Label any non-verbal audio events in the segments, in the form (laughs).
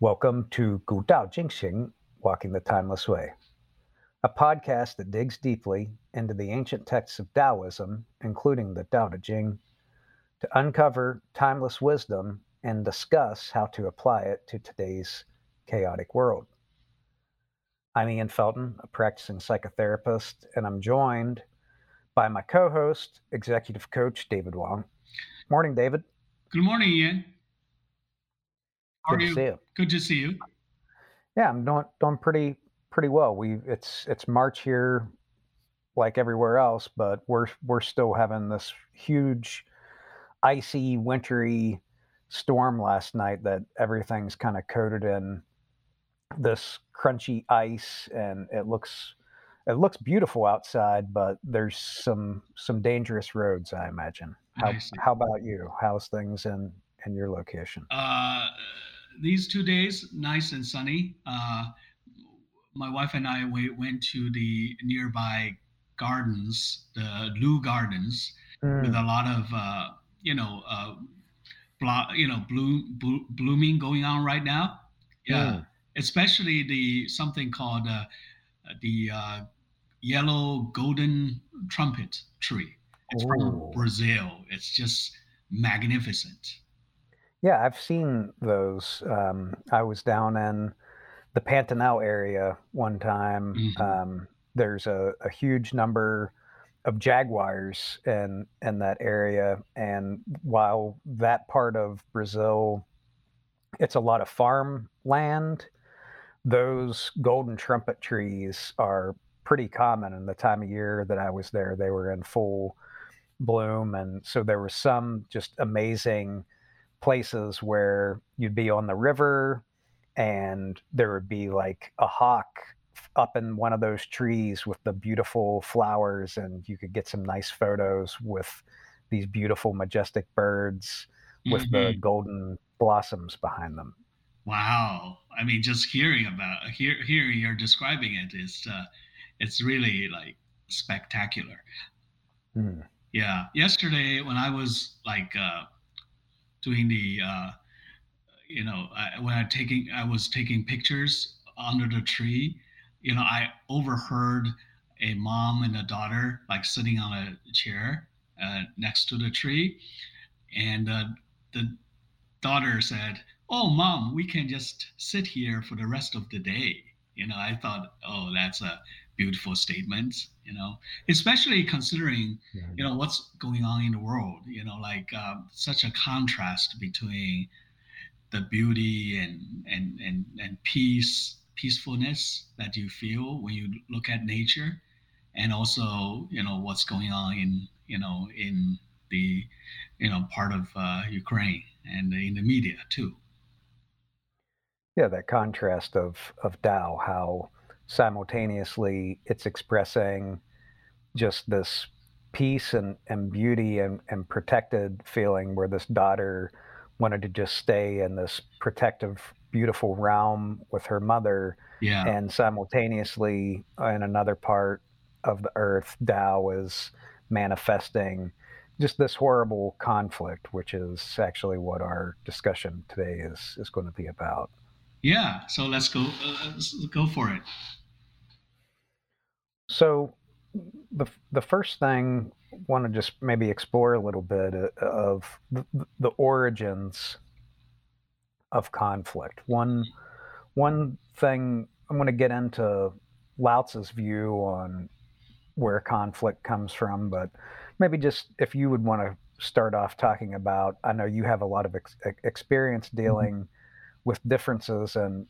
Welcome to Gu Dao Jingxing, Walking the Timeless Way, a podcast that digs deeply into the ancient texts of Taoism, including the Tao Te Ching, to uncover timeless wisdom and discuss how to apply it to today's chaotic world. I'm Ian Felton, a practicing psychotherapist, and I'm joined by my co host, executive coach David Wong. Morning, David. Good morning, Ian. How Good are to see you. Good to see you. Yeah, I'm doing doing pretty pretty well. We it's it's March here, like everywhere else, but we're we're still having this huge, icy, wintry storm last night that everything's kind of coated in this crunchy ice, and it looks it looks beautiful outside, but there's some some dangerous roads, I imagine. How I how about you? How's things in in your location? Uh, these two days, nice and sunny. Uh, my wife and I we went to the nearby gardens, the Leu Gardens, with Mm, a lot of uh, you know, uh, blo- you know, bloom, blo- blooming going on right now. Yeah, mm. especially the something called uh, the uh, yellow golden trumpet tree. It's from Oh. Brazil. It's just magnificent. Yeah, I've seen those. Um, I was down in the Pantanal area one time. hmm Um, there's a, a huge number of jaguars in in that area, and while that part of Brazil, it's a lot of farmland, those golden trumpet trees are pretty common. And the time of year that I was there, they were in full bloom, and so there were some just amazing places where you'd be on the river and there would be like a hawk up in one of those trees with the beautiful flowers and you could get some nice photos with these beautiful majestic birds with the hmm golden blossoms behind them Wow. I mean, just hearing about hear, hearing you're describing it is uh, it's really like spectacular. Hmm. Yeah. Yesterday when I was like uh, doing the uh, you know I, when I taking I was taking pictures under the tree, you know I overheard a mom and a daughter like sitting on a chair uh, next to the tree, and uh, the daughter said, "Oh, mom, we can just sit here for the rest of the day." You know, I thought, "Oh, that's a beautiful statement." You know, especially considering you Mhm. know what's going on in the world. You know, like um, such a contrast between the beauty and and and and peace, peacefulness that you feel when you look at nature, and also you know what's going on in you know in the you know part of uh, Ukraine and in the media too. yeah that contrast of of Tao how simultaneously it's expressing just this peace and, and beauty and, and protected feeling where this daughter wanted to just stay in this protective, beautiful realm with her mother. Yeah, And simultaneously, in another part of the earth, Tao is manifesting just this horrible conflict, which is actually what our discussion today is, is going to be about. yeah. So let's go. Uh, let's go for it. So, the, the first thing I want to just maybe explore a little bit uh, of the, the origins of conflict. One one thing I'm going to get into Lao Tzu's view on where conflict comes from, but maybe just if you would want to start off talking about. I know you have a lot of ex- experience dealing with differences, and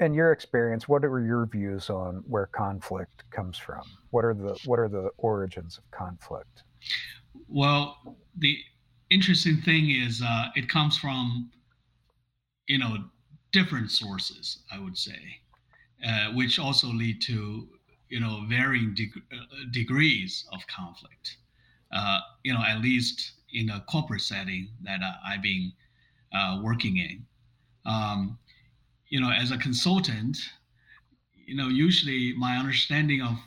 in your experience, what are your views on where conflict comes from? What are the what are the origins of conflict? Well, the interesting thing is uh, it comes from you know different sources. I would say, uh, which also lead to you know varying deg- uh, degrees of conflict. Uh, you know, at least in a corporate setting that uh, I've been uh, working in. Um, you know, as a consultant, you know, usually my understanding of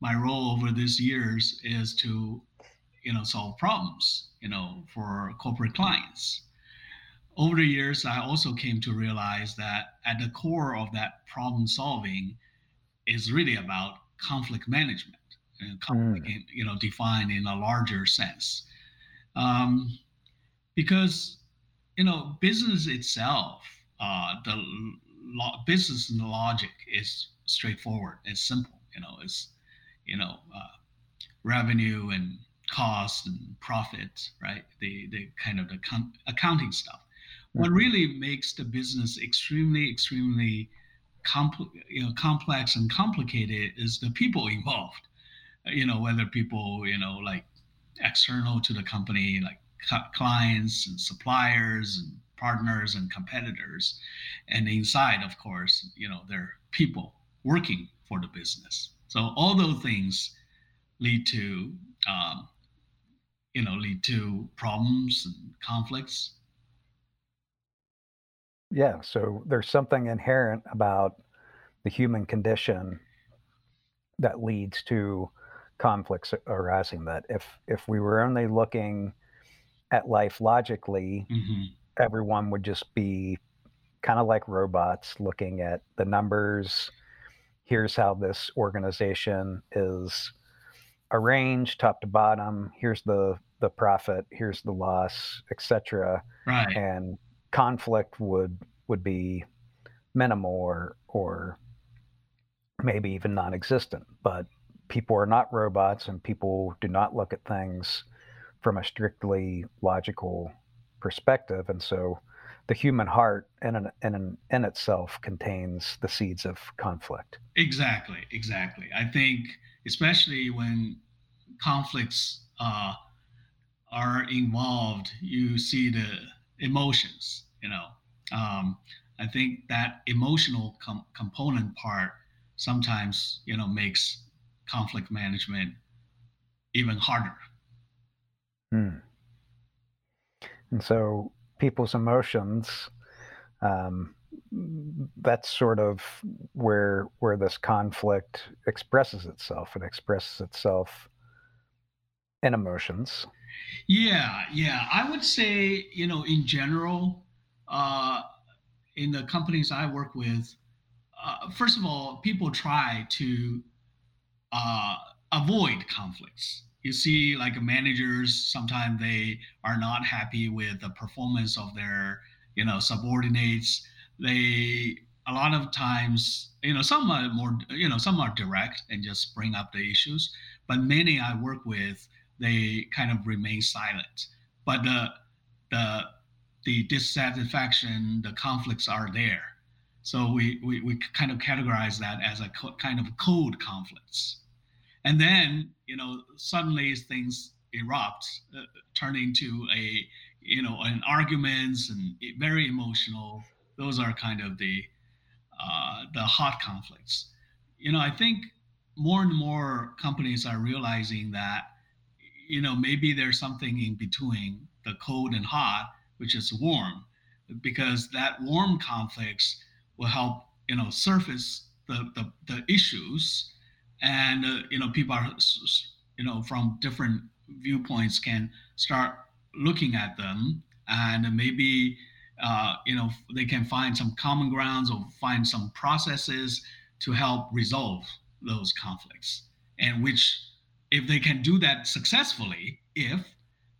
my role over these years is to, you know, solve problems, you know, for corporate clients. over the years, I also came to realize that at the core of that problem solving is really about conflict management and conflict, Mm. you know, defined in a larger sense. Um, because you know, business itself, uh, the lo- business logic is straightforward. It's simple. You know, it's you know, uh, revenue and cost and profit, right? The the kind of the com- accounting stuff. What Mhm. really makes the business extremely, extremely compl- you know, complex and complicated is the people involved. Uh, You know, whether people, you know, like external to the company, like clients and suppliers and partners and competitors, and inside, of course, you know, there are people working for the business. So all those things lead to, um, you know, lead to problems and conflicts. Yeah, so there's something inherent about the human condition that leads to conflicts arising that if if we were only looking at life logically, hmm everyone would just be kind of like robots looking at the numbers. Here's how this organization is arranged top to bottom. Here's the the profit, here's the loss, etc. Right. And conflict would would be minimal or or maybe even non-existent. But people are not robots and people do not look at things from a strictly logical perspective. And so the human heart in, an, in, an, in itself contains the seeds of conflict. Exactly. Exactly. I think, especially when conflicts uh, are involved, you see the emotions. You know, um, I think that emotional com- component part sometimes you know makes conflict management even harder. Hmm. And so people's emotions, um, that's sort of where where this conflict expresses itself. It expresses itself in emotions. Yeah, yeah. I would say, you know, in general, uh, in the companies I work with, uh, first of all, people try to uh, avoid conflicts. You see, like managers, sometimes they are not happy with the performance of their, you know, subordinates. They a lot of times, you know, some are more, you know, some are direct and just bring up the issues. But many I work with, they kind of remain silent. But the the the dissatisfaction, the conflicts are there. So we, we, we kind of categorize that as a co- kind of cold conflicts and then you know suddenly things erupt uh, turn into a you know an arguments and very emotional. Those are kind of the uh, the hot conflicts. You know i think more and more companies are realizing that you know maybe there's something in between the cold and hot which is warm because that warm conflicts will help you know surface the the, the issues and uh, you know people are you know from different viewpoints can start looking at them. And maybe uh, you know they can find some common grounds or find some processes to help resolve those conflicts. And which if they can do that successfully if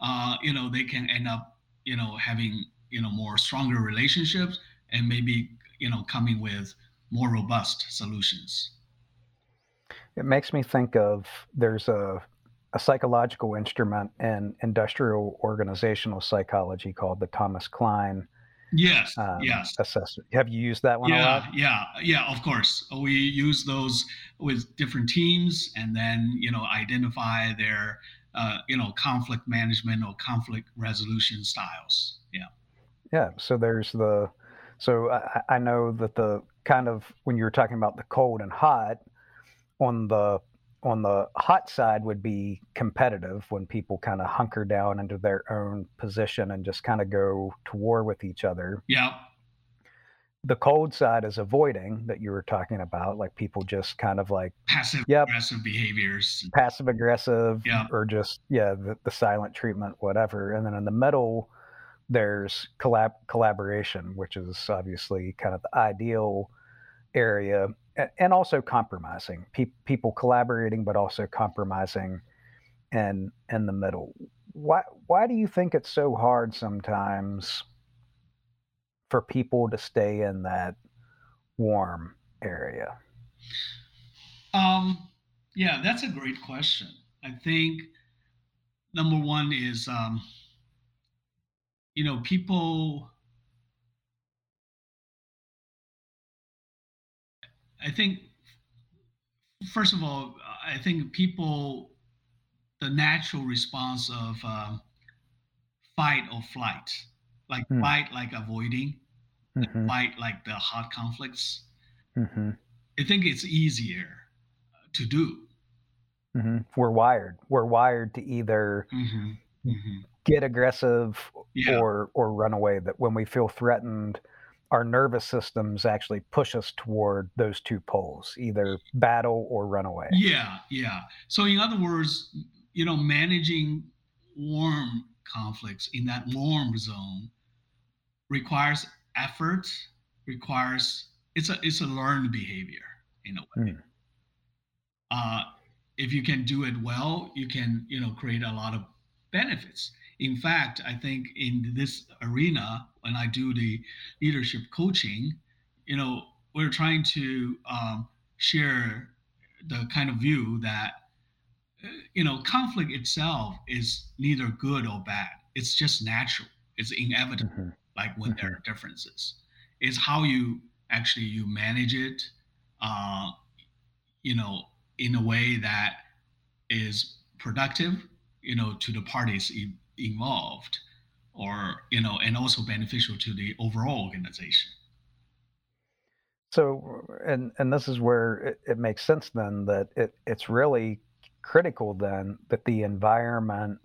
uh, you know they can end up you know having you know more stronger relationships and maybe you know coming with more robust solutions It makes me think of there's a a psychological instrument in industrial organizational psychology called the Thomas Kilmann yes um, yes assessment. Have you used that one a Yeah, lot? yeah, yeah, of course. We use those with different teams and then, you know, identify their, uh, you know, conflict management or conflict resolution styles. Yeah. Yeah. So there's the so I, I I know that the kind of when you were talking about the cold and hot on the on the hot side would be competitive when people kind of hunker down into their own position and just kind of go to war with each other. Yeah. The cold side is avoiding that you were talking about, like people just kind of like, Passive yep, aggressive behaviors. passive aggressive Yeah. or just yeah, the, the silent treatment, whatever. And then in the middle there's collab collaboration, which is obviously kind of the ideal area, and also compromising. Pe- people collaborating, but also compromising, and in the middle. Why why do you think it's so hard sometimes for people to stay in that warm area? Um, yeah, that's a great question. I think number one is, um, you know, people. I think, first of all, I think people, the natural response of um, fight or flight, like Hmm. fight, like avoiding, Mm-hmm. fight, like the hot conflicts. Mm-hmm. I think it's easier to do. Mm-hmm. We're wired. We're wired to either hmm hmm get aggressive Yeah. or or run away. That when we feel threatened, our nervous systems actually push us toward those two poles, either battle or run away. Yeah, yeah. So in other words, you know, managing warm conflicts in that warm zone requires effort, requires it's a it's a learned behavior in a way. Mm, Uh, if you can do it well, you can you know create a lot of benefits. In fact, I think in this arena, when I do the leadership coaching, you know, we're trying to um, share the kind of view that you know conflict itself is neither good or bad. It's just natural. It's inevitable. mhm, Like when there mhm. are differences, it's how you actually you manage it. Uh, you know, in a way that is productive, you know, to the parties in, involved, or you know, and also beneficial to the overall organization. So, and and this is where it, it makes sense then that it it's really critical then that the environment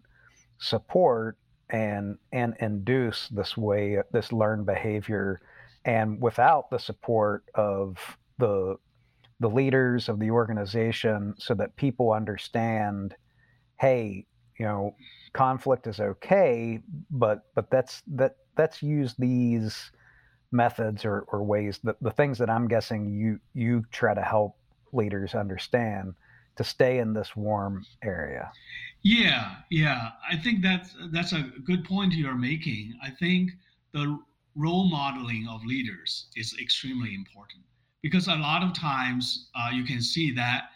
support and and induce this way this learned behavior and without the support of the the leaders of the organization so that people understand hey you know conflict is okay but but that's that that's use these methods or, or ways that the things that i'm guessing you you try to help leaders understand to stay in this warm area Yeah, yeah. I think that's that's a good point you're making. I think the role modeling of leaders is extremely important because a lot of times uh, you can see that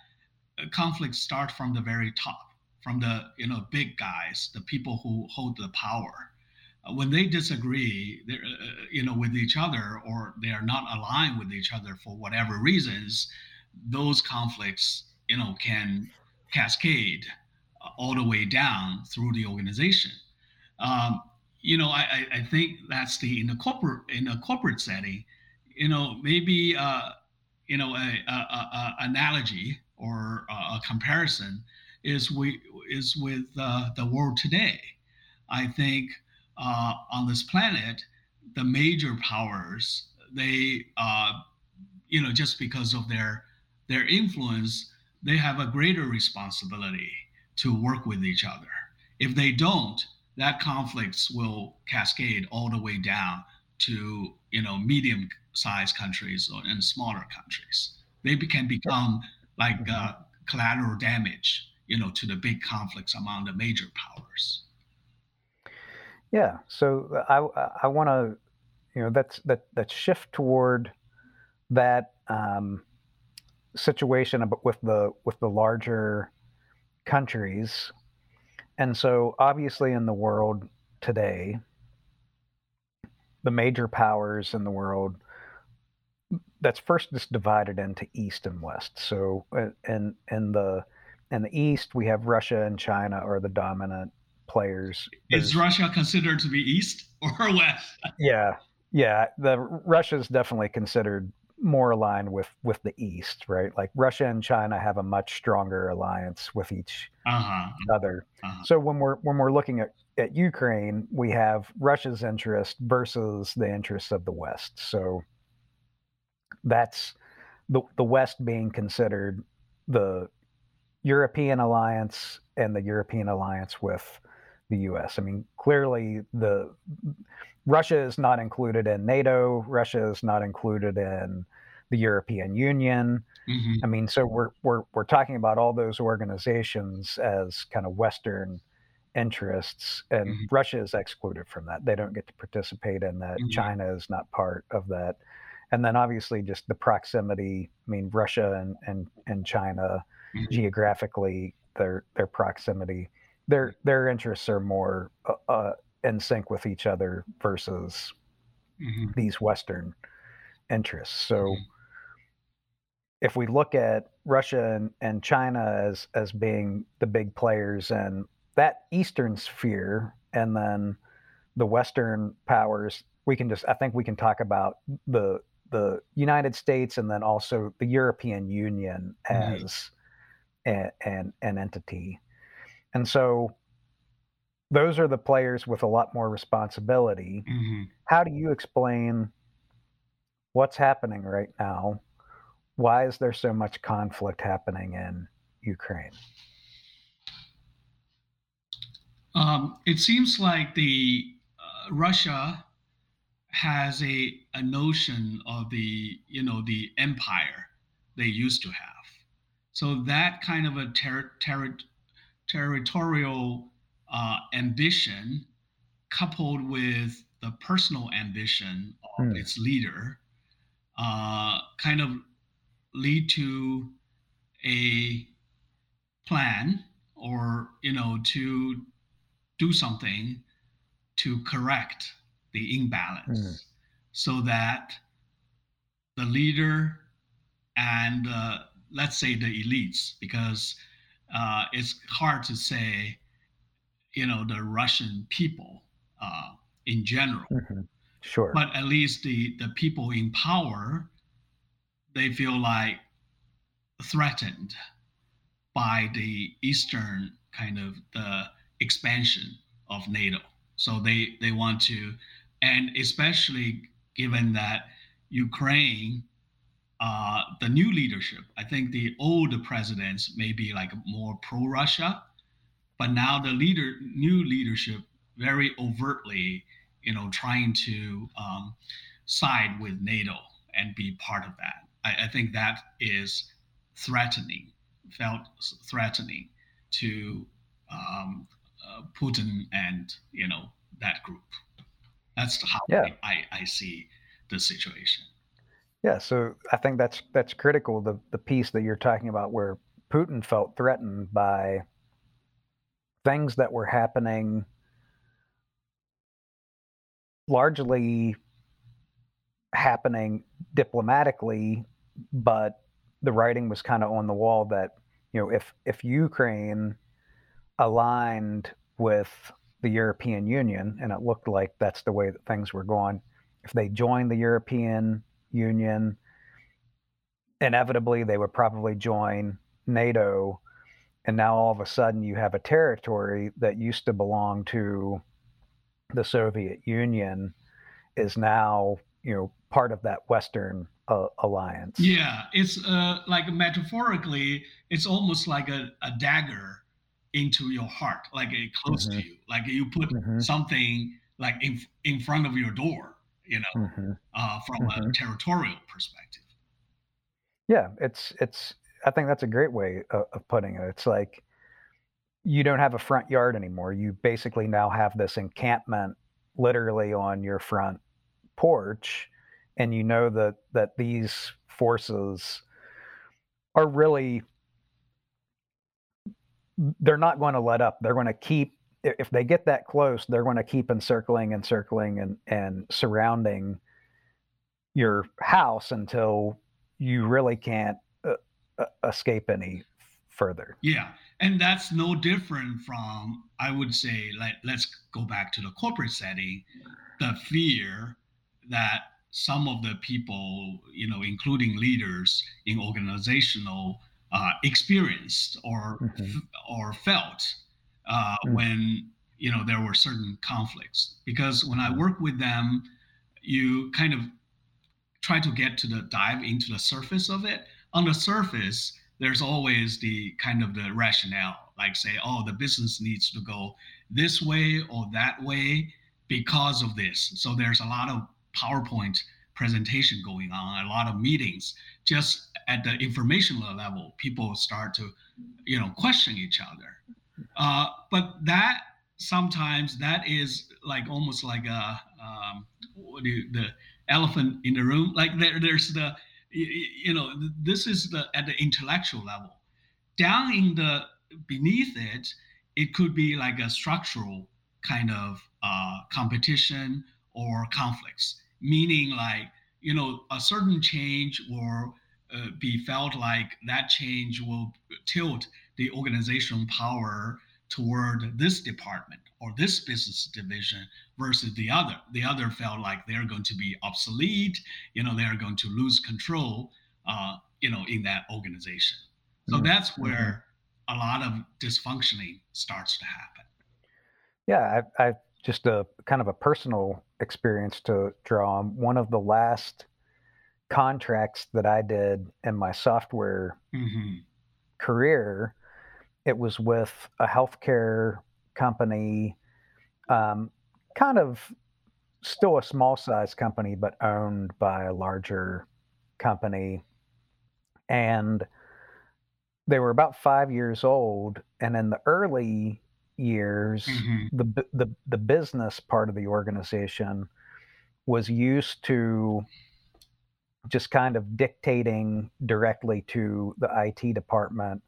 uh, conflicts start from the very top, from the you know big guys, the people who hold the power. Uh, when they disagree, uh, uh, you know, with each other, or they are not aligned with each other for whatever reasons, those conflicts, you know, can cascade uh, all the way down through the organization. Um, you know, I, I think that's the in the corporate in a corporate setting, you know, maybe uh, you know a, a, a analogy or a comparison is we is with uh, the world today. I think uh, on this planet, the major powers they uh, you know just because of their their influence they have a greater responsibility to work with each other if they don't that conflicts will cascade all the way down to you know medium sized countries or, and smaller countries they can become like uh, collateral damage you know to the big conflicts among the major powers. Yeah so i i want to you know that's that that shift toward that um, situation with the with the larger countries. And so obviously in the world today the major powers in the world that's first just divided into east and west. So in in the in the east we have russia and china are the dominant players is there's russia considered to be east or (laughs) west? Yeah yeah the russia's definitely considered more aligned with with the east right? Like russia and china have a much stronger alliance with each uh-huh other. uh-huh. So when we're when we're looking at at ukraine we have russia's interest versus the interests of the west. So that's the the west being considered the european alliance and the european alliance with the U.S. I mean, clearly the Russia is not included in NATO. Russia is not included in the European Union. Mm-hmm. I mean, so we're we're we're talking about all those organizations as kind of Western interests, and mm-hmm. Russia is excluded from that. They don't get to participate in that. Mm-hmm. China is not part of that. And then obviously just the proximity. I mean, Russia and and, and China. Geographically, their their proximity, their their interests are more uh, uh, in sync with each other versus mm-hmm. these Western interests. So mm-hmm if we look at Russia and, and China as as being the big players and that eastern sphere and then the western powers we can just i think we can talk about the the united states and then also the european union as a, an, an entity and so those are the players with a lot more responsibility mm-hmm. how do you explain what's happening right now why is there so much conflict happening in Ukraine? Um, it seems like the uh, Russia has a, a notion of the you know the empire they used to have. So that kind of a ter- ter- territorial uh, ambition, coupled with the personal ambition of mm. its leader, uh, kind of lead to a plan or you know to do something to correct the imbalance mm. so that the leader and uh, let's say the elites because uh, it's hard to say you know the russian people uh, in general mm-hmm. sure but at least the the people in power they feel like threatened by the eastern kind of the expansion of NATO. So they they want to, and especially given that Ukraine, uh, the new leadership, I think the old presidents may be like more pro-Russia, but now the leader, new leadership, very overtly, you know, trying to um, side with NATO and be part of that. I, I think that is threatening, felt threatening to um, uh, Putin and you know that group. That's how yeah. I, I see the situation. Yeah, so I think that's that's critical. The the piece that you're talking about, where Putin felt threatened by things that were happening largely happening diplomatically but the writing was kind of on the wall that you know if if Ukraine aligned with the European Union and it looked like that's the way that things were going if they joined the European Union inevitably they would probably join NATO and now all of a sudden you have a territory that used to belong to the Soviet Union is now you know part of that Western uh, alliance. Yeah, it's uh, like metaphorically, it's almost like a, a dagger into your heart, like a close mm-hmm. to you, like you put mm-hmm. something like in in front of your door, you know, mm-hmm. uh, from a mm-hmm. territorial perspective. Yeah, it's it's. I think that's a great way of, of putting it. It's like you don't have a front yard anymore. You basically now have this encampment literally on your front porch and you know that that these forces are really they're not going to let up they're going to keep if they get that close they're going to keep encircling and circling and surrounding your house until you really can't uh, uh, escape any further. Yeah and that's no different from i would say like let's go back to the corporate setting. The fear that some of the people, you know, including leaders in organizational uh, experienced or mm-hmm. or felt uh, mm-hmm. when you know there were certain conflicts. Because when I work with them, you kind of try to get to the dive into the surface of it. On the surface, there's always the kind of the rationale, like say, oh, the business needs to go this way or that way because of this. So there's a lot of PowerPoint presentation going on, a lot of meetings. Just at the informational level, people start to, you know, question each other. Uh, but that sometimes that is like almost like a um, you, the elephant in the room. Like there, there's the you know this is the at the intellectual level. Down in the beneath it, it could be like a structural kind of uh, competition or conflicts, meaning like you know a certain change will uh, be felt like that change will tilt the organizational power toward this department or this business division versus the other. The other felt like they're going to be obsolete, you know, they're going to lose control, uh, you know, in that organization. So mm-hmm. that's where a lot of dysfunctioning starts to happen. Yeah, I, I just a kind of a personal experience to draw on. One of the last contracts that I did in my software mm-hmm. career, it was with a healthcare company, um, kind of still a small size company, but owned by a larger company. And they were about five years old. And in the early years, mm-hmm. the, the the business part of the organization was used to just kind of dictating directly to the IT department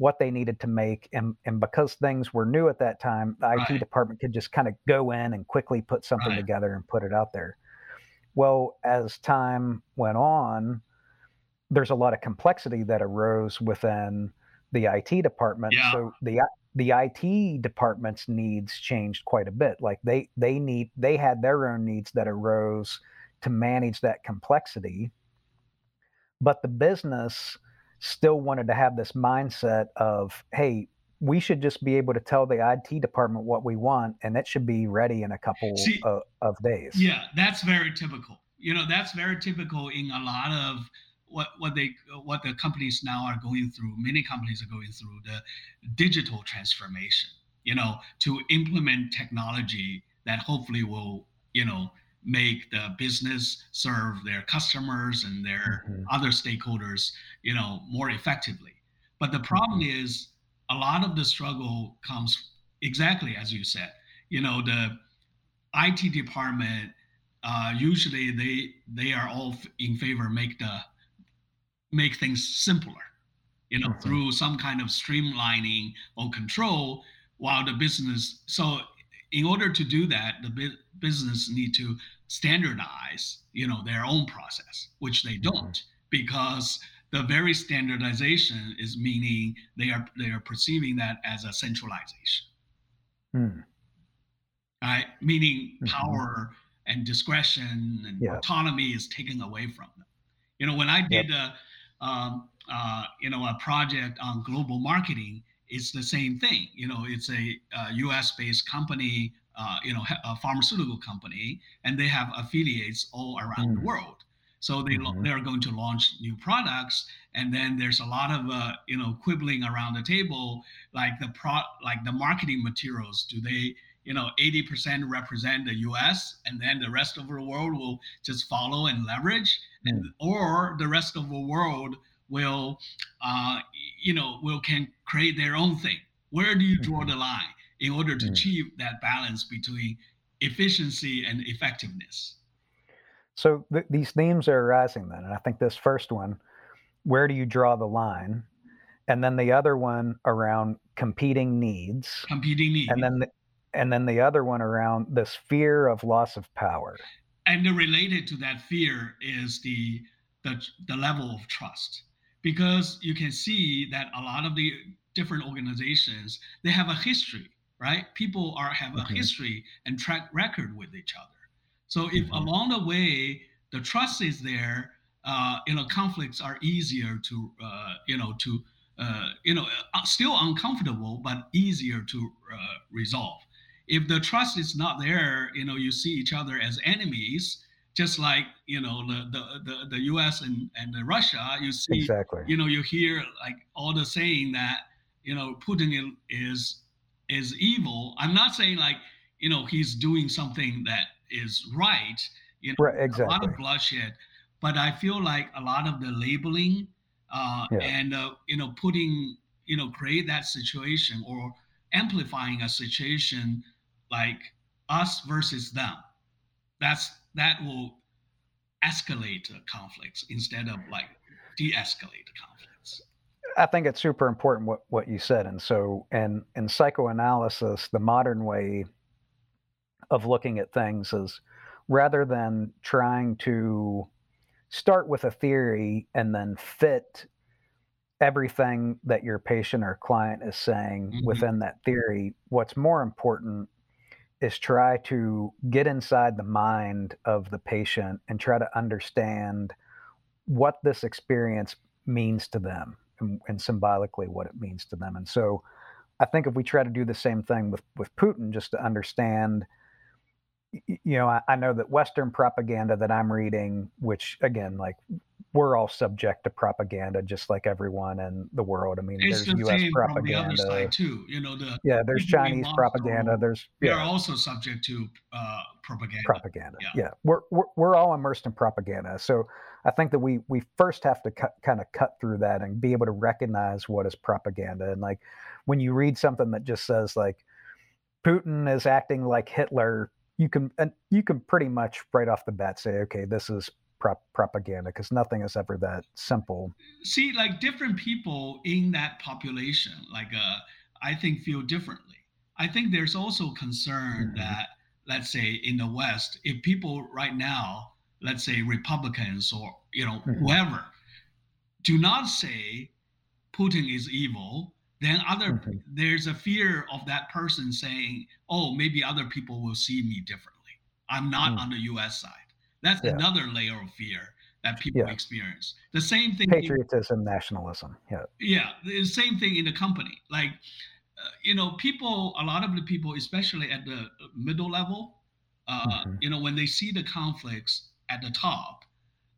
what they needed to make and and because things were new at that time the right. IT department could just kind of go in and quickly put something right. together and put it out there well as time went on there's a lot of complexity that arose within the IT department yeah. so the the IT department's needs changed quite a bit like they they need they had their own needs that arose to manage that complexity but the business still wanted to have this mindset of, hey, we should just be able to tell the IT department what we want, and it should be ready in a couple See, of, of days. Yeah, that's very typical. You know, that's very typical in a lot of what what they what the companies now are going through. Many companies are going through the digital transformation. You know, to implement technology that hopefully will you know make the business serve their customers and their mm-hmm. other stakeholders you know more effectively but the problem mm-hmm. is a lot of the struggle comes exactly as you said you know the IT department uh, usually they they are all in favor make the make things simpler you know mm-hmm. through some kind of streamlining or control while the business so in order to do that, the business need to standardize, you know, their own process, which they mm-hmm. don't, because the very standardization is meaning they are they are perceiving that as a centralization. Mm. Right? Meaning mm-hmm. power and discretion and yeah. autonomy is taken away from them. You know, when I did yep. a um, uh, you know a project on global marketing, it's the same thing. You know, it's a, a U.S. based company, uh, you know, a pharmaceutical company, and they have affiliates all around mm. the world. So they mm-hmm. they are going to launch new products, and then there's a lot of uh, you know quibbling around the table, like the pro like the marketing materials. Do they you know 80% represent the U.S. and then the rest of the world will just follow and leverage, mm. and or the rest of the world will uh, you know will can create their own thing. Where do you draw mm-hmm. the line in order to mm-hmm. achieve that balance between efficiency and effectiveness? So th- these themes are arising then and i think this first one where do you draw the line? And then the other one around competing needs. Competing needs and then the, and then the other one around this fear of loss of power. And related to that fear is the the, the level of trust because you can see that a lot of the different organizations they have a history right? People are have a history and track record with each other. So if mm-hmm. along the way the trust is there uh, you know conflicts are easier to uh, you know to uh, you know uh, still uncomfortable but easier to uh, resolve. If the trust is not there you know you see each other as enemies just like you know the the the, the U.S. and and Russia. You see, exactly. You know, you hear like all the saying that you know Putin is is evil. I'm not saying like you know he's doing something that is right. You know, right, exactly. a lot of bloodshed, but I feel like a lot of the labeling uh, yeah. and uh, you know putting you know create that situation or amplifying a situation like us versus them. That's that will escalate conflicts instead of like de-escalate conflicts. I think it's super important what, what you said. And so in, in psychoanalysis, the modern way of looking at things is rather than trying to start with a theory and then fit everything that your patient or client is saying mm-hmm. within that theory, what's more important is try to get inside the mind of the patient and try to understand what this experience means to them and, and, symbolically what it means to them. And so I think if we try to do the same thing with, with Putin, just to understand, you know, I, I know that Western propaganda that I'm reading, which again, like we're all subject to propaganda just like everyone in the world. I mean, it's there's the U.S. propaganda. The other side too, you know, the yeah, there's Chinese propaganda. There's we yeah. are also subject to uh, propaganda. Propaganda. Yeah. yeah, We're, we're we're all immersed in propaganda. So I think that we we first have to cut, kind of cut through that and be able to recognize what is propaganda. And like when you read something that just says like Putin is acting like Hitler, you can and you can pretty much right off the bat say, okay, this is prop- propaganda because nothing is ever that simple. See, like different people in that population, like uh, I think feel differently. I think there's also concern mm-hmm. that, let's say, in the West, if people right now, let's say Republicans or you know mm-hmm. whoever, do not say Putin is evil, then other mm-hmm. there's a fear of that person saying, "Oh, maybe other people will see me differently. I'm not mm. on the U.S. side." That's yeah. another layer of fear that people yeah. experience. The same thing. Patriotism, in, nationalism. Yeah. Yeah. The same thing in the company. Like, uh, you know, people, a lot of the people, especially at the middle level, uh, mm-hmm. you know, when they see the conflicts at the top,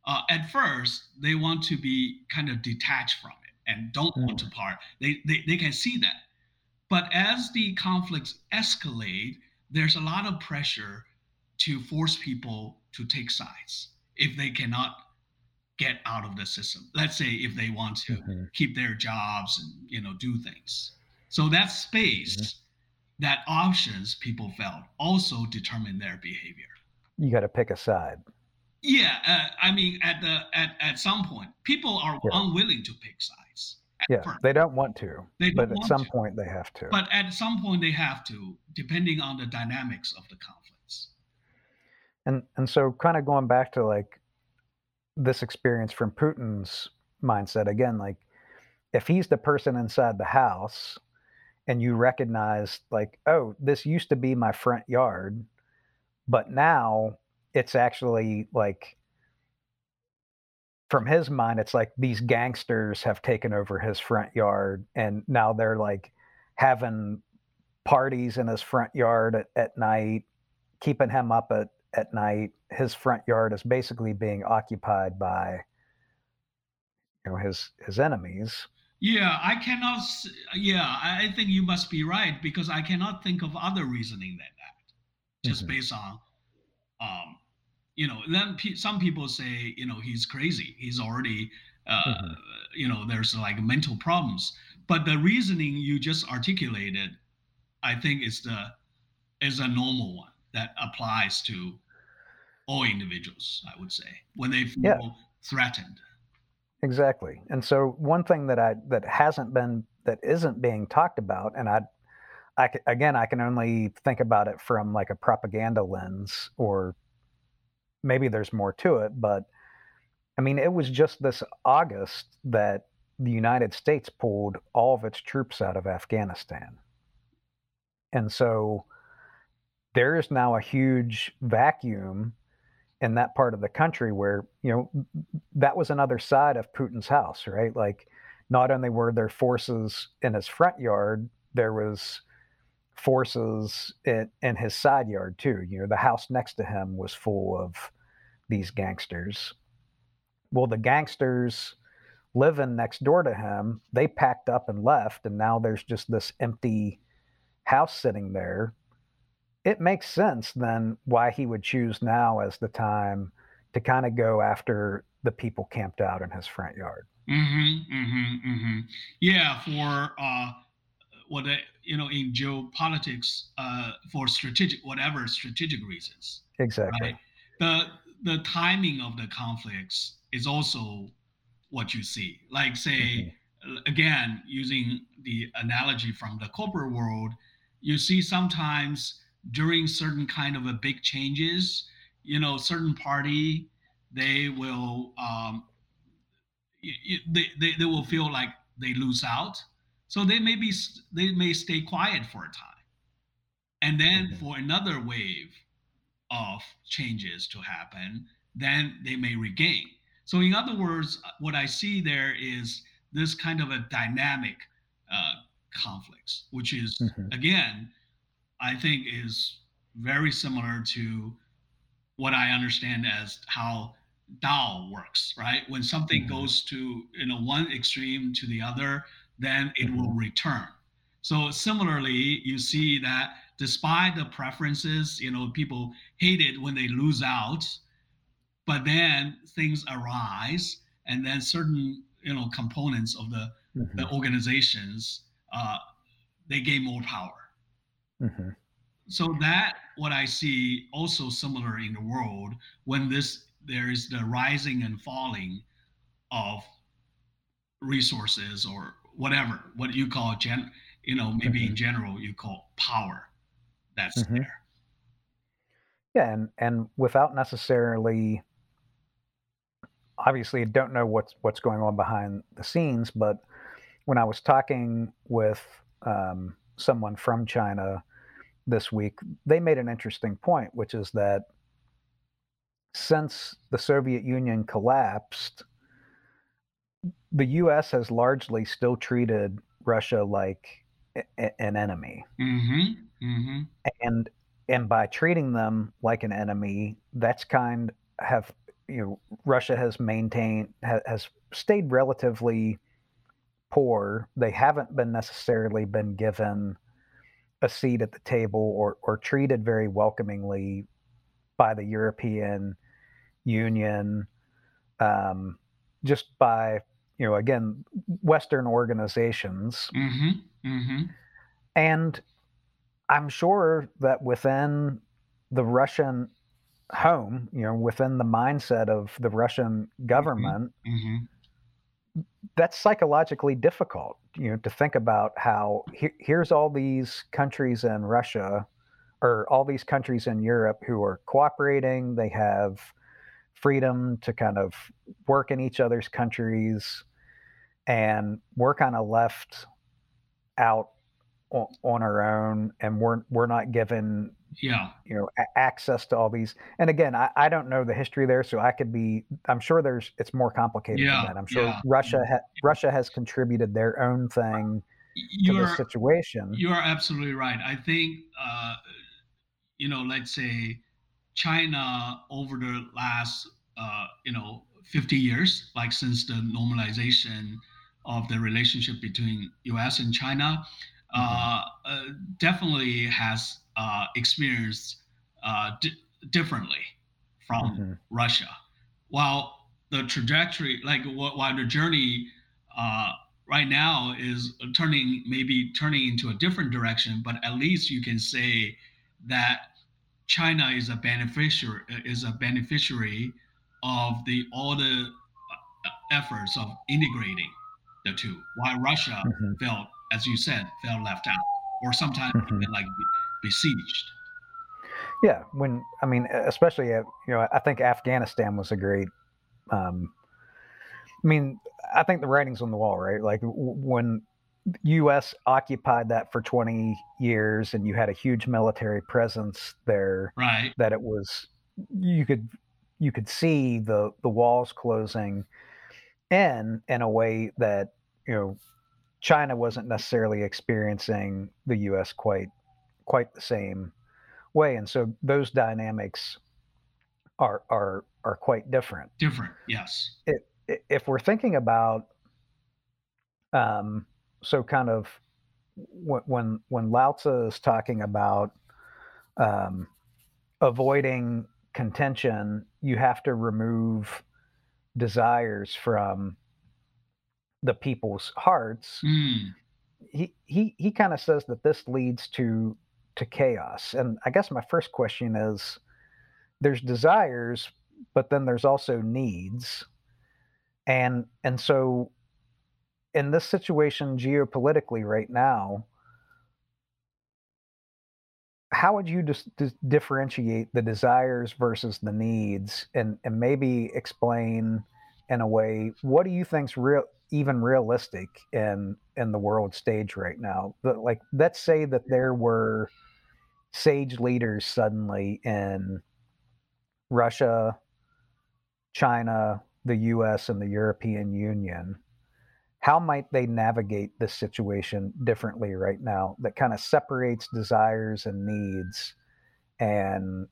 uh, at first they want to be kind of detached from it and don't mm. want to mm. part. They, they they can see that, but as the conflicts escalate, there's a lot of pressure to force people to take sides if they cannot get out of the system. Let's say if they want to mm-hmm. keep their jobs and you know do things. So that space, mm-hmm. that options people felt also determine their behavior. You got to pick a side. Yeah, uh, I mean, at the at at some point, people are yeah. unwilling to pick sides. Yeah, first. they don't want to. They but at some to. point they have to. But at some point they have to, depending on the dynamics of the conflict. And and so kind of going back to like this experience from Putin's mindset again, like if he's the person inside the house and you recognize like, oh, this used to be my front yard, but now it's actually like from his mind, it's like these gangsters have taken over his front yard and now they're like having parties in his front yard at, at night, keeping him up at at night, his front yard is basically being occupied by you know his his enemies. Yeah, I cannot. Yeah, I think you must be right because I cannot think of other reasoning than that, just mm-hmm. based on, um, you know. Then some people say, you know, he's crazy. He's already, uh, mm-hmm. you know, there's like mental problems. But the reasoning you just articulated, I think, is the is a normal one that applies to all individuals, I would say, when they feel yeah. threatened. Exactly. And so one thing that I that hasn't been that isn't being talked about, and I, I again I can only think about it from like a propaganda lens, or maybe there's more to it, but I mean it was just this August that the United States pulled all of its troops out of Afghanistan, and so there is now a huge vacuum in that part of the country where you know that was another side of Putin's house, right? Like not only were there forces in his front yard, there was forces in, in his side yard too. You know, the house next to him was full of these gangsters. Well, the gangsters living next door to him, they packed up and left, and now there's just this empty house sitting there. It makes sense then why he would choose now as the time to kind of go after the people camped out in his front yard. Mm-hmm, mm-hmm, mm-hmm. Yeah, for uh, what you know in geopolitics, uh, for strategic whatever strategic reasons. Exactly. Right? The the timing of the conflicts is also what you see. Like say mm-hmm. again using the analogy from the corporate world, you see sometimes during certain kind of a big changes, you know, certain party they will um, they, they, they will feel like they lose out so they may be they may stay quiet for a time and then mm-hmm. for another wave of changes to happen then they may regain so in other words what i see there is this kind of a dynamic uh, conflicts which is mm-hmm. again i think is very similar to what i understand as how Tao works, right? When something mm-hmm. goes to you know one extreme to the other, then it mm-hmm. will return. So similarly, you see that despite the preferences, you know, people hate it when they lose out, but then things arise, and then certain you know components of the, mm-hmm. the organizations uh, they gain more power. Mm-hmm. So that what I see also similar in the world when this there is the rising and falling of resources or whatever what you call gen you know maybe mm-hmm. in general you call power that's mm-hmm. there yeah and and without necessarily obviously don't know what's what's going on behind the scenes but when i was talking with um, someone from china this week they made an interesting point which is that since the Soviet Union collapsed, the U.S. has largely still treated Russia like a- an enemy, mm-hmm. Mm-hmm. and and by treating them like an enemy, that's kind have you know Russia has maintained ha- has stayed relatively poor. They haven't been necessarily been given a seat at the table or or treated very welcomingly by the European Union, um, just by you know again Western organizations, mm-hmm, mm-hmm. and I'm sure that within the Russian home, you know, within the mindset of the Russian mm-hmm, government, mm-hmm. That's psychologically difficult. You know, to think about how he, here's all these countries in Russia or all these countries in Europe who are cooperating. They have freedom to kind of work in each other's countries and we're kind of left out on, on our own and we're we're not given yeah you know a- access to all these and again I, I don't know the history there so i could be i'm sure there's it's more complicated yeah, than that i'm sure yeah. russia ha- russia has contributed their own thing you're, to the situation you are absolutely right i think uh you know let's say China over the last uh, you know 50 years, like since the normalization of the relationship between U.S. and China, uh, mm-hmm. uh, definitely has uh, experienced uh, di- differently from mm-hmm. Russia. While the trajectory, like while the journey uh, right now is turning maybe turning into a different direction, but at least you can say that China is a beneficiary is a beneficiary of the all the uh, efforts of integrating the two, while Russia mm-hmm. felt, as you said, felt left out, or sometimes mm-hmm. like besieged. Yeah, when I mean, especially uh, you know, I think Afghanistan was a great. Um, I mean, I think the writing's on the wall, right? Like when U.S. occupied that for 20 years, and you had a huge military presence there. Right. That it was, you could, you could see the the walls closing, in in a way that you know, China wasn't necessarily experiencing the U.S. quite quite the same way, and so those dynamics are are are quite different. Different, yes. It, if we're thinking about, um, so kind of when when Lao Tzu is talking about um, avoiding contention, you have to remove desires from the people's hearts. Mm. He he he kind of says that this leads to to chaos. And I guess my first question is there's desires, but then there's also needs. And and so in this situation geopolitically right now, how would you just, just differentiate the desires versus the needs and and maybe explain in a way what do you think's real even realistic in in the world stage right now but like let's say that there were sage leaders suddenly in Russia, China, the US and the European Union. How might they navigate this situation differently right now that kind of separates desires and needs and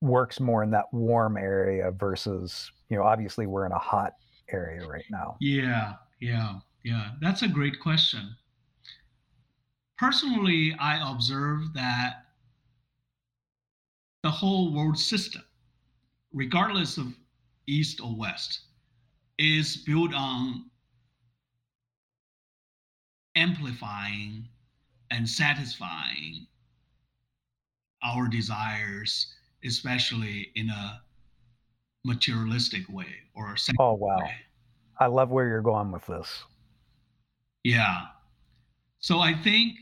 works more in that warm area versus you know obviously we're in a hot area right now? Yeah yeah yeah. That's a great question. Personally i observe that the whole world system regardless of east or west is built on amplifying and satisfying our desires, especially in a materialistic way or oh wow. way. i love where you're going with this. Yeah. So i think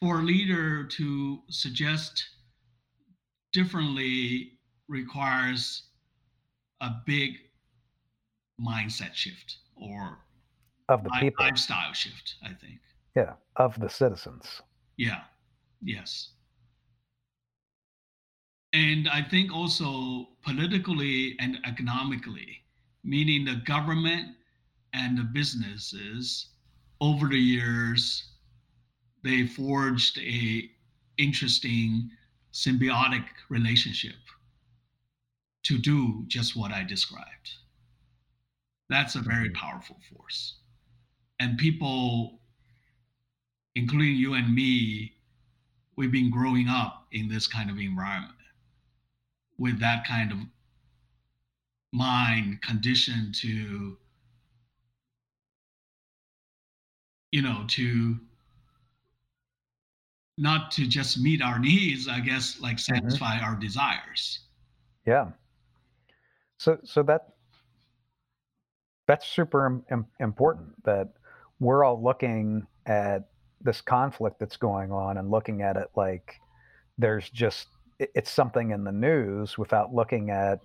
for a leader to suggest differently requires a big mindset shift or of the people. lifestyle shift i think. Yeah of the citizens. Yeah. Yes and i think also politically and economically meaning the government and the businesses over the years they forged a interesting symbiotic relationship to do just what i described that's a very mm-hmm. powerful force. And people, including you and me, we've been growing up in this kind of environment with that kind of mind conditioned to, you know, to not to just meet our needs, I guess, like mm-hmm. satisfy mm-hmm. our desires. Yeah. So, so that that's super Im- important that we're all looking at this conflict that's going on and looking at it like there's just it's something in the news without looking at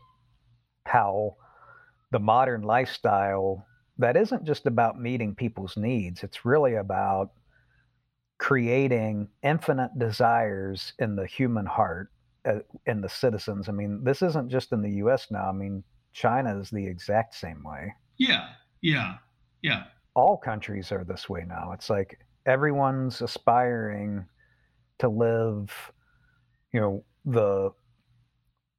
how the modern lifestyle that isn't just about meeting people's needs it's really about creating infinite desires in the human heart uh, in the citizens i mean this isn't just in the us now i mean china is the exact same way yeah, yeah, yeah. All countries are this way now. It's like everyone's aspiring to live, you know, the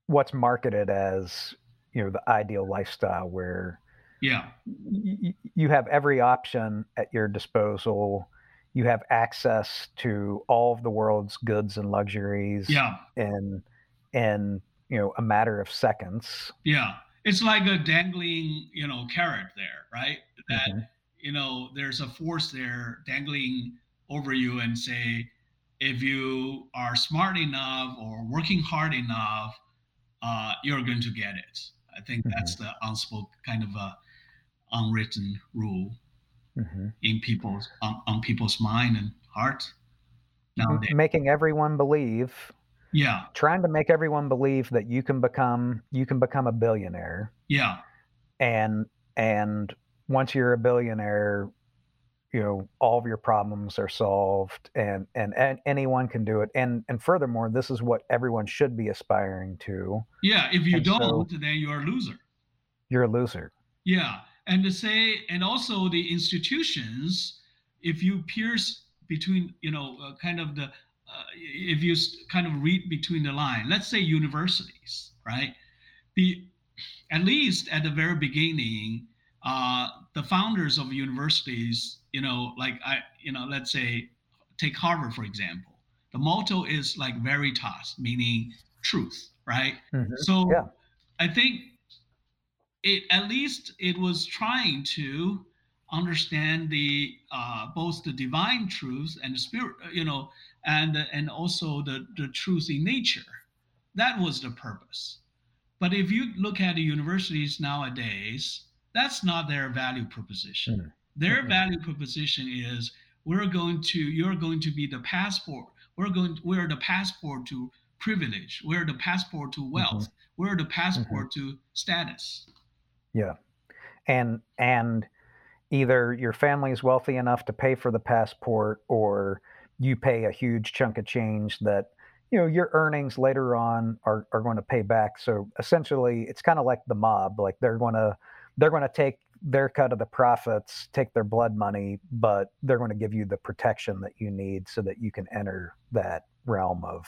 what's marketed as, you know, the ideal lifestyle where yeah, y- you have every option at your disposal. You have access to all of the world's goods and luxuries. Yeah. and in you know a matter of seconds. Yeah it's like a dangling, you know, carrot there, right? That mm-hmm. you know, there's a force there dangling over you and say, if you are smart enough or working hard enough, uh, you're going to get it. I think mm-hmm. that's the unspoken kind of a unwritten rule mm-hmm. in people's on, on people's mind and heart nowadays. Making everyone believe yeah. Trying to make everyone believe that you can become you can become a billionaire. Yeah. And and once you're a billionaire, you know, all of your problems are solved and and, and anyone can do it. And and furthermore, this is what everyone should be aspiring to. Yeah, if you and don't, so, then you're a loser. You're a loser. Yeah. And to say and also the institutions if you pierce between, you know, uh, kind of the if you kind of read between the line, let's say universities, right? The at least at the very beginning, uh, the founders of universities, you know, like I, you know, let's say take Harvard for example. The motto is like veritas, meaning truth, right? Mm-hmm. So yeah. I think it at least it was trying to understand the uh, both the divine truth and the spirit, you know, and and also the the truth in nature. That was the purpose. But if you look at the universities nowadays, that's not their value proposition. Mm-hmm. Their mm-hmm. value proposition is we're going to you're going to be the passport. We're going we're the passport to privilege. We're the passport to wealth. Mm-hmm. We're the passport mm-hmm. to status. Yeah. And and either your family is wealthy enough to pay for the passport or you pay a huge chunk of change that you know your earnings later on are, are going to pay back so essentially it's kind of like the mob like they're going to they're going to take their cut of the profits take their blood money but they're going to give you the protection that you need so that you can enter that realm of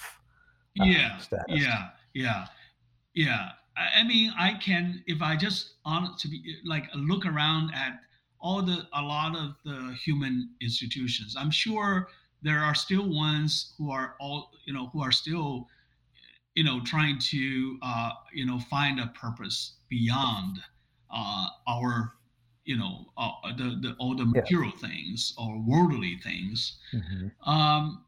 uh, yeah status. yeah yeah yeah I, I mean i can if i just on to be like look around at all the a lot of the human institutions i'm sure there are still ones who are all you know who are still you know trying to uh, you know find a purpose beyond uh, our you know uh, the, the all the material yeah. things or worldly things mm-hmm. um,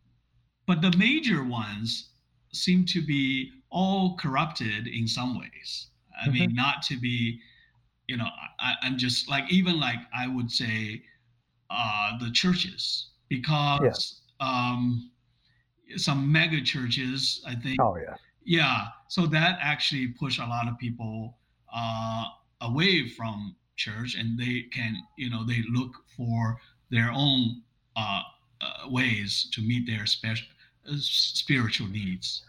but the major ones seem to be all corrupted in some ways i mm-hmm. mean not to be you know I, i'm just like even like i would say uh the churches because um, some mega churches, I think. Oh yeah. Yeah. So that actually pushed a lot of people uh, away from church, and they can, you know, they look for their own uh, uh, ways to meet their special uh, spiritual needs.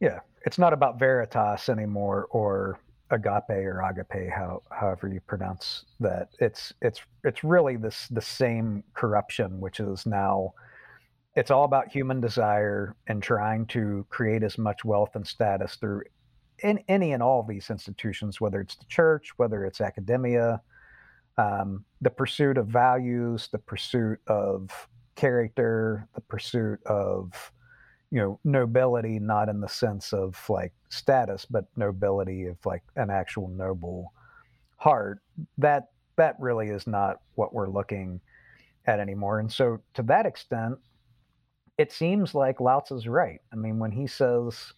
Yeah, it's not about veritas anymore, or agape or agape, how however you pronounce that. It's it's it's really this the same corruption, which is now it's all about human desire and trying to create as much wealth and status through in, any and all of these institutions, whether it's the church, whether it's academia, um, the pursuit of values, the pursuit of character, the pursuit of you know nobility, not in the sense of like status, but nobility of like an actual noble heart. That that really is not what we're looking at anymore. And so, to that extent, it seems like Lao Tzu's right. I mean, when he says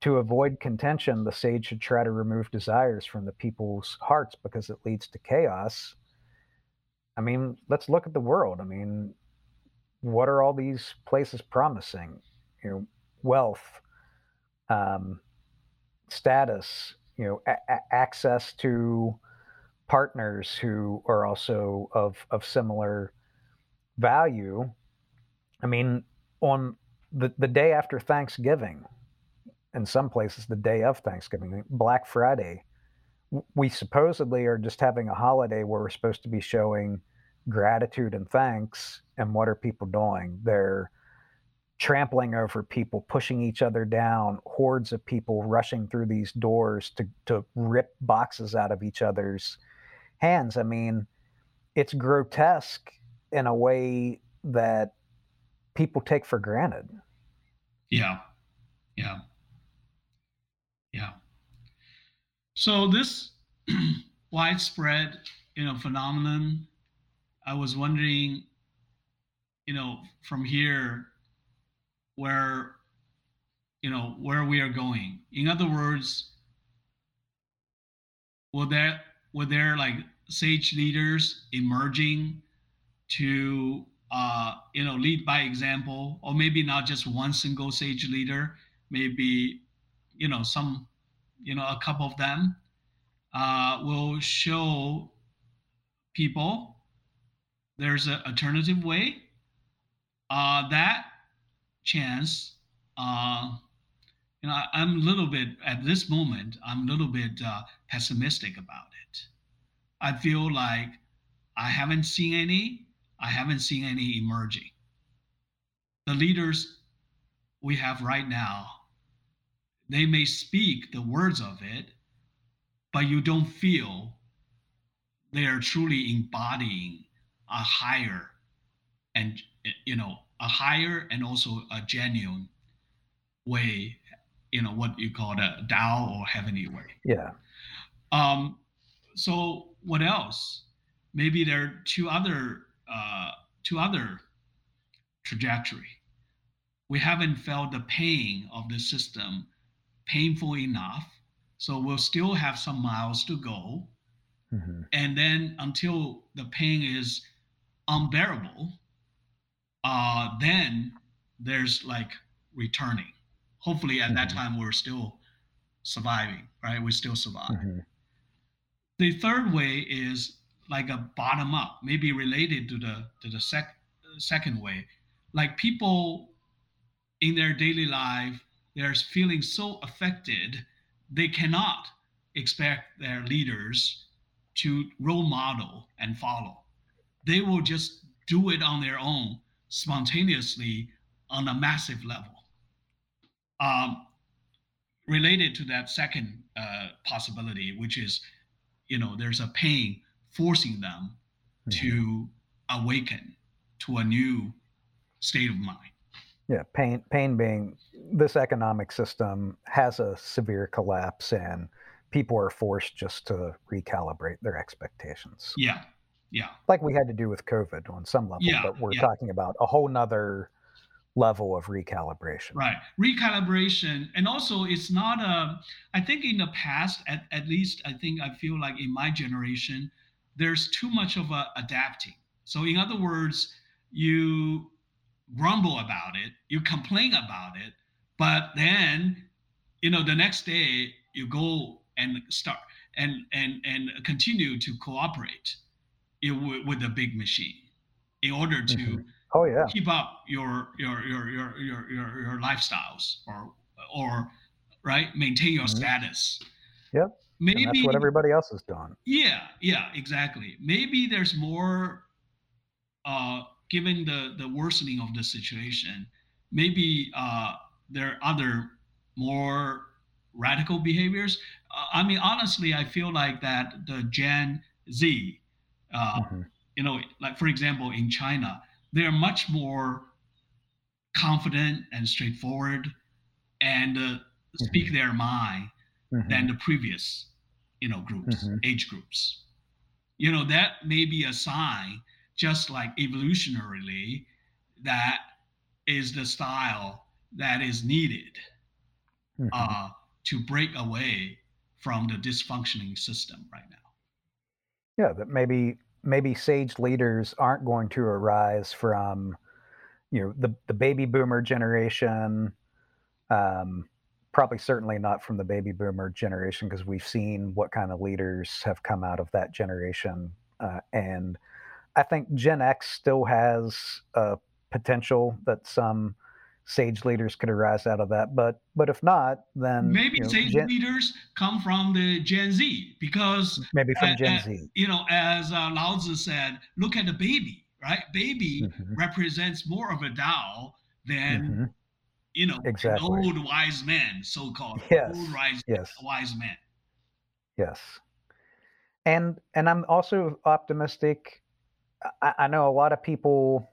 to avoid contention, the sage should try to remove desires from the people's hearts because it leads to chaos. I mean, let's look at the world. I mean, what are all these places promising? You know, wealth, um, status, you know, a- access to partners who are also of of similar value I mean, on the, the day after Thanksgiving, in some places, the day of Thanksgiving, Black Friday, we supposedly are just having a holiday where we're supposed to be showing gratitude and thanks. And what are people doing? They're trampling over people, pushing each other down, hordes of people rushing through these doors to, to rip boxes out of each other's hands. I mean, it's grotesque in a way that people take for granted. Yeah. Yeah. So this (clears throat) widespread, you know, phenomenon, I was wondering, you know, from here where you know where we are going. In other words, will there will there like sage leaders emerging to uh, you know, lead by example, or maybe not just one single sage leader, maybe, you know, some, you know, a couple of them uh, will show people there's an alternative way. Uh, that chance, uh, you know, I'm a little bit at this moment. I'm a little bit uh, pessimistic about it. I feel like I haven't seen any I haven't seen any emerging. The leaders we have right now, they may speak the words of it, but you don't feel they are truly embodying a higher and you know a higher and also a genuine way you know what you call the Tao or heavenly way. Yeah. Um, so what else? Maybe there are two other uh, two other trajectory. We haven't felt the pain of the system painful enough, so we'll still have some miles to go. Mm-hmm. And then until the pain is unbearable, uh, then there's like returning hopefully at mm-hmm. that time we're still surviving, right? We still survive. Mm-hmm. The third way is like a bottom up, maybe related to the to the sec, second way. Like people in their daily life, they're feeling so affected, they cannot expect their leaders to role model and follow. They will just do it on their own, spontaneously on a massive level. Um, related to that second uh, possibility, which is, you know, there's a pain forcing them mm-hmm. to awaken to a new state of mind. Yeah, pain. Pain being this economic system has a severe collapse, and people are forced just to recalibrate their expectations. Yeah, yeah. Like we had to do with COVID on some level, yeah, but we're yeah. talking about a whole nother level of recalibration. Right. Recalibration. And also, it's not a, I think in the past, at, at least, I think I feel like in my generation, there's too much of a adapting. So, in other words, you grumble about it, you complain about it, but then, you know, the next day you go and start and and and continue to cooperate with, with the big machine in order to mm-hmm. Oh yeah. keep up your your your your your your, your lifestyles or or right maintain your mm-hmm. status. Yep. Maybe and that's what everybody else has done yeah yeah exactly. Maybe there's more uh given the the worsening of the situation maybe uh there are other more radical behaviors uh, i mean honestly i feel like that the gen z uh, mm-hmm. you know like for example in china they're much more confident and straightforward and uh, mm-hmm. speak their mind mm-hmm. than the previous you know groups mm-hmm. age groups you know that may be a sign just like evolutionarily that is the style that is needed mm-hmm. uh, to break away from the dysfunctioning system right now yeah that maybe maybe sage leaders aren't going to arise from you know the the baby boomer generation um, probably certainly not from the baby boomer generation because we've seen what kind of leaders have come out of that generation uh, and i think gen x still has a potential that some sage leaders could arise out of that. But but if not, then maybe you know, sage Gen, leaders come from the Gen Z because maybe from uh, Gen uh, Z. You know, as uh, Lao Tzu said, look at the baby, right? Baby mm-hmm. represents more of a Tao than. Mm-hmm. You know, exactly. old wise man, so-called yes. old wise, yes. wise man. Yes, and and I'm also optimistic. I, I know a lot of people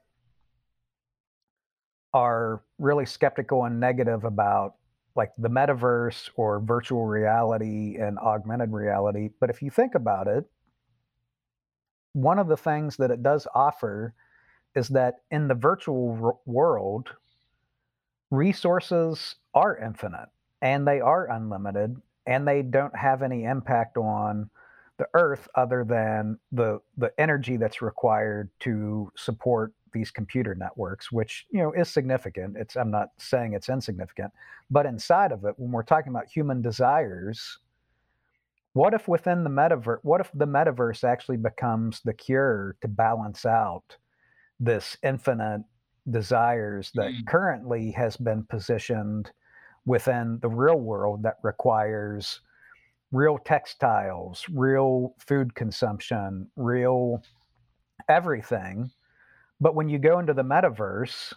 are really skeptical and negative about like the metaverse or virtual reality and augmented reality. But if you think about it, one of the things that it does offer is that in the virtual r- world, resources are infinite and they are unlimited and they don't have any impact on the earth other than the the energy that's required to support these computer networks, which you know is significant. It's I'm not saying it's insignificant, but inside of it, when we're talking about human desires, what if within the metaverse, what if the metaverse actually becomes the cure to balance out this infinite desires that mm. currently has been positioned within the real world that requires real textiles, real food consumption, real everything. But when you go into the metaverse,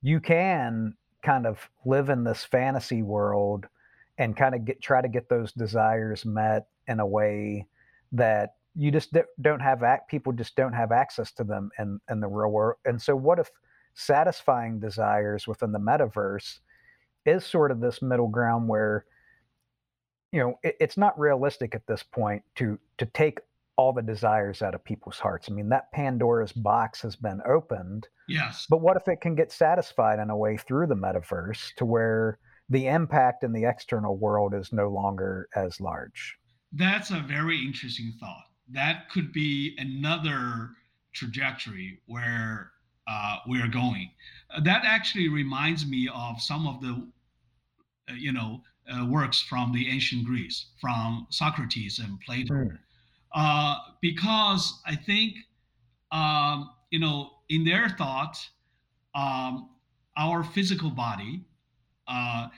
you can kind of live in this fantasy world and kind of get try to get those desires met in a way that you just don't have act people just don't have access to them in in the real world and so what if satisfying desires within the metaverse is sort of this middle ground where you know it, it's not realistic at this point to to take all the desires out of people's hearts. I mean that pandora's box has been opened yes. but what if it can get satisfied in a way through the metaverse to where the impact in the external world is no longer as large? That's a very interesting thought. That could be another trajectory where uh, we are going. That actually reminds me of some of the, uh, you know, uh, works from the ancient Greece, from Socrates and Plato, mm. because I think, um, you know, in their thought, um, our physical body uh,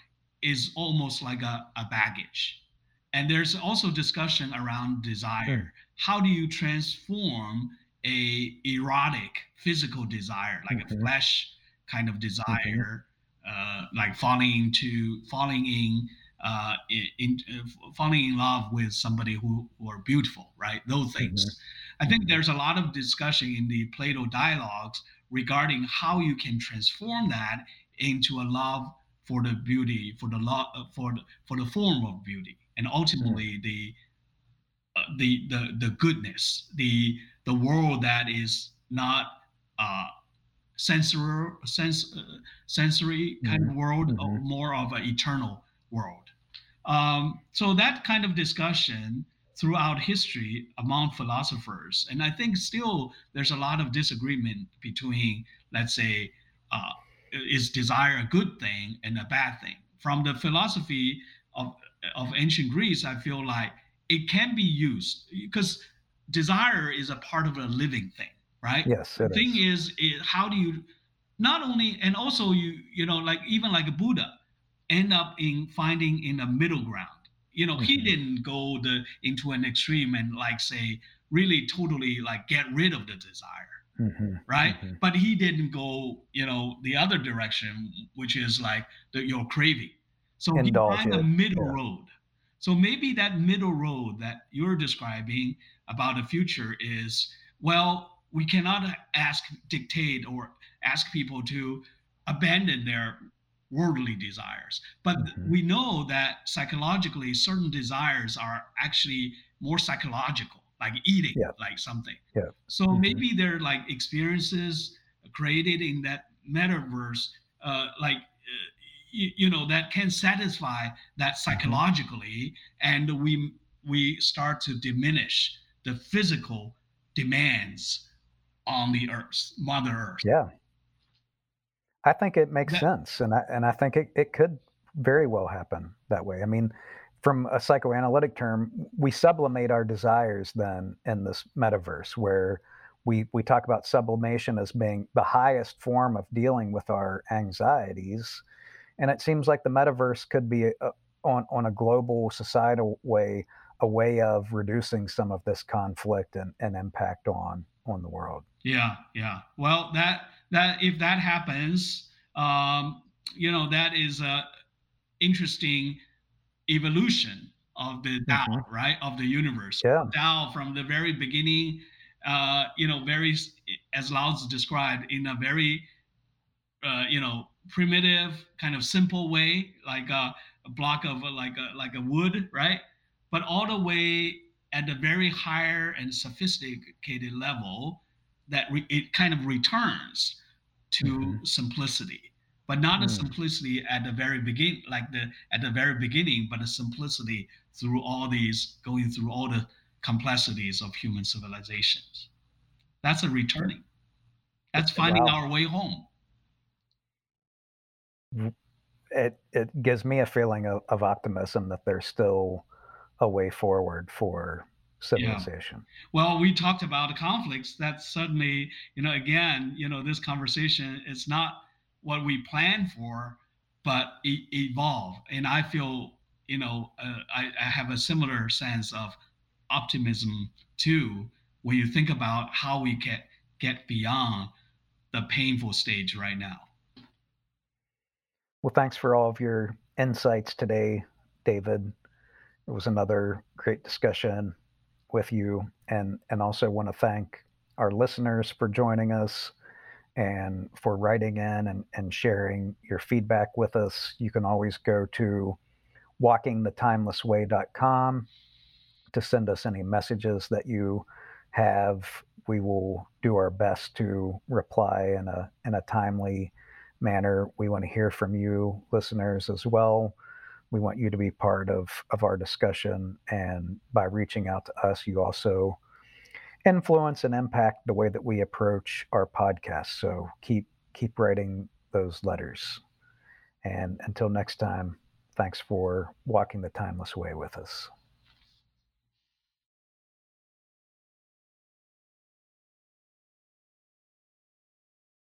is almost like a, a baggage and there's also discussion around desire. How do you transform a erotic physical desire, like mm-hmm. a flesh kind of mm-hmm. desire, mm-hmm. uh, like falling into falling in, uh, in, uh, falling in love with somebody who, who are beautiful, right? Those things. Mm-hmm. I think there's a lot of discussion in the Plato dialogues regarding how you can transform that into a love for the beauty, for the love, for the, for the form of beauty and ultimately mm. the uh, the the the goodness, the the world that is not uh, sensory sense uh, sensory kind mm. of world, mm-hmm. more of an eternal world. Um, so that kind of discussion throughout history among philosophers, and I think still there's a lot of disagreement between, let's say, uh, is desire a good thing and a bad thing? From the philosophy of of ancient Greece, I feel like it can be used because desire is a part of a living thing, right? Yes. The thing is. is, is how do you not only and also you you know like even like a Buddha end up in finding in a middle ground. You know, mm-hmm. he didn't go the into an extreme and like say really totally like get rid of the desire. Mm-hmm. right mm-hmm. but he didn't go you know the other direction which is like the, your craving so Indulge find a middle yeah. road. So maybe that middle road that you're describing about the future is well, we cannot ask, dictate, or ask people to abandon their worldly desires. But mm-hmm. we know that psychologically, certain desires are actually more psychological, like eating, yeah. like something. Yeah. So mm-hmm. maybe they're like experiences created in that metaverse, uh, like you, you know that can satisfy that mm-hmm. psychologically and we we start to diminish the physical demands on the earth mother earth yeah i think it makes that, sense and i and i think it, it could very well happen that way. I mean from a psychoanalytic term we sublimate our desires then in this metaverse where we we talk about sublimation as being the highest form of dealing with our anxieties and it seems like the metaverse could be a, on on a global societal way a way of reducing some of this conflict and, and impact on on the world. Yeah yeah. Well that that if that happens um you know that is a interesting evolution of the Tao, mm-hmm. right, of the universe. Yeah. Tao from the very beginning, uh, you know, very as Lao described in a very, uh, you know, primitive, kind of simple way, like a, a block of a, like a like a wood, right? But all the way at the very higher and sophisticated level, that re- it kind of returns to mm-hmm. simplicity, but not mm. a simplicity at the very beginning, like the at the very beginning, but a simplicity through all these going through all the complexities of human civilizations. That's a returning. That's finding wow. our way home it it gives me a feeling of, of optimism that there's still a way forward for civilization. Yeah. Well, we talked about the conflicts that suddenly, you know, again, you know, this conversation is not what we planned for, but e- evolve. And I feel, you know, uh, I, I have a similar sense of optimism too when you think about how we get get beyond the painful stage right now. Well, thanks for all of your insights today, David. It was another great discussion with you, and and also want to thank our listeners for joining us and for writing in and, and sharing your feedback with us. You can always go to walkingthetimelessway.com to send us any messages that you have. We will do our best to reply in a in a timely manner. We want to hear from you, listeners, as well. We want you to be part of, of our discussion. And by reaching out to us, you also influence and impact the way that we approach our podcast. So keep keep writing those letters. And until next time, thanks for walking the timeless way with us.